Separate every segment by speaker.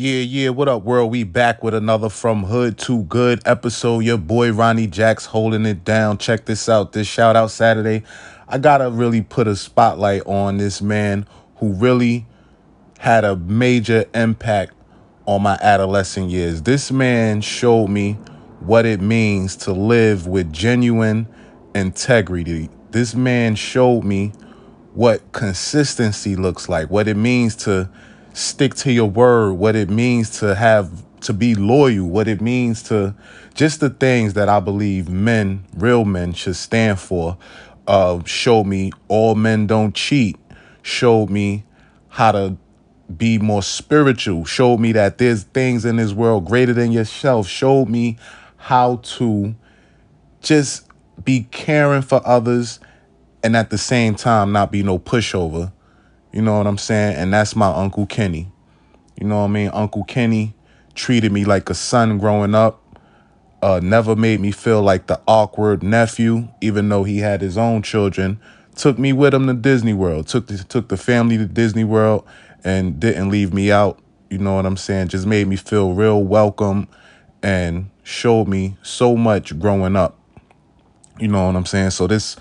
Speaker 1: Yeah, yeah, what up, world? We back with another From Hood to Good episode. Your boy Ronnie Jacks holding it down. Check this out. This shout out Saturday. I gotta really put a spotlight on this man who really had a major impact on my adolescent years. This man showed me what it means to live with genuine integrity. This man showed me what consistency looks like, what it means to stick to your word, what it means to have to be loyal, what it means to just the things that I believe men, real men, should stand for. Uh, show me all men don't cheat. Show me how to be more spiritual. Showed me that there's things in this world greater than yourself. Showed me how to just be caring for others and at the same time not be no pushover. You know what I'm saying? And that's my Uncle Kenny. You know what I mean? Uncle Kenny treated me like a son growing up. Uh, never made me feel like the awkward nephew, even though he had his own children. Took me with him to Disney World. Took the, took the family to Disney World and didn't leave me out. You know what I'm saying? Just made me feel real welcome and showed me so much growing up. You know what I'm saying? So this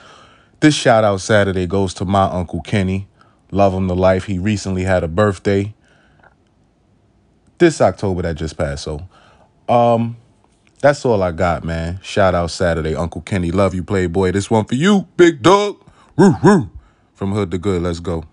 Speaker 1: this shout out Saturday goes to my Uncle Kenny. Love him to life. He recently had a birthday this October that just passed. So, um, that's all I got, man. Shout out Saturday, Uncle Kenny. Love you, Playboy. This one for you, big dog. Woo woo. From hood to good. Let's go.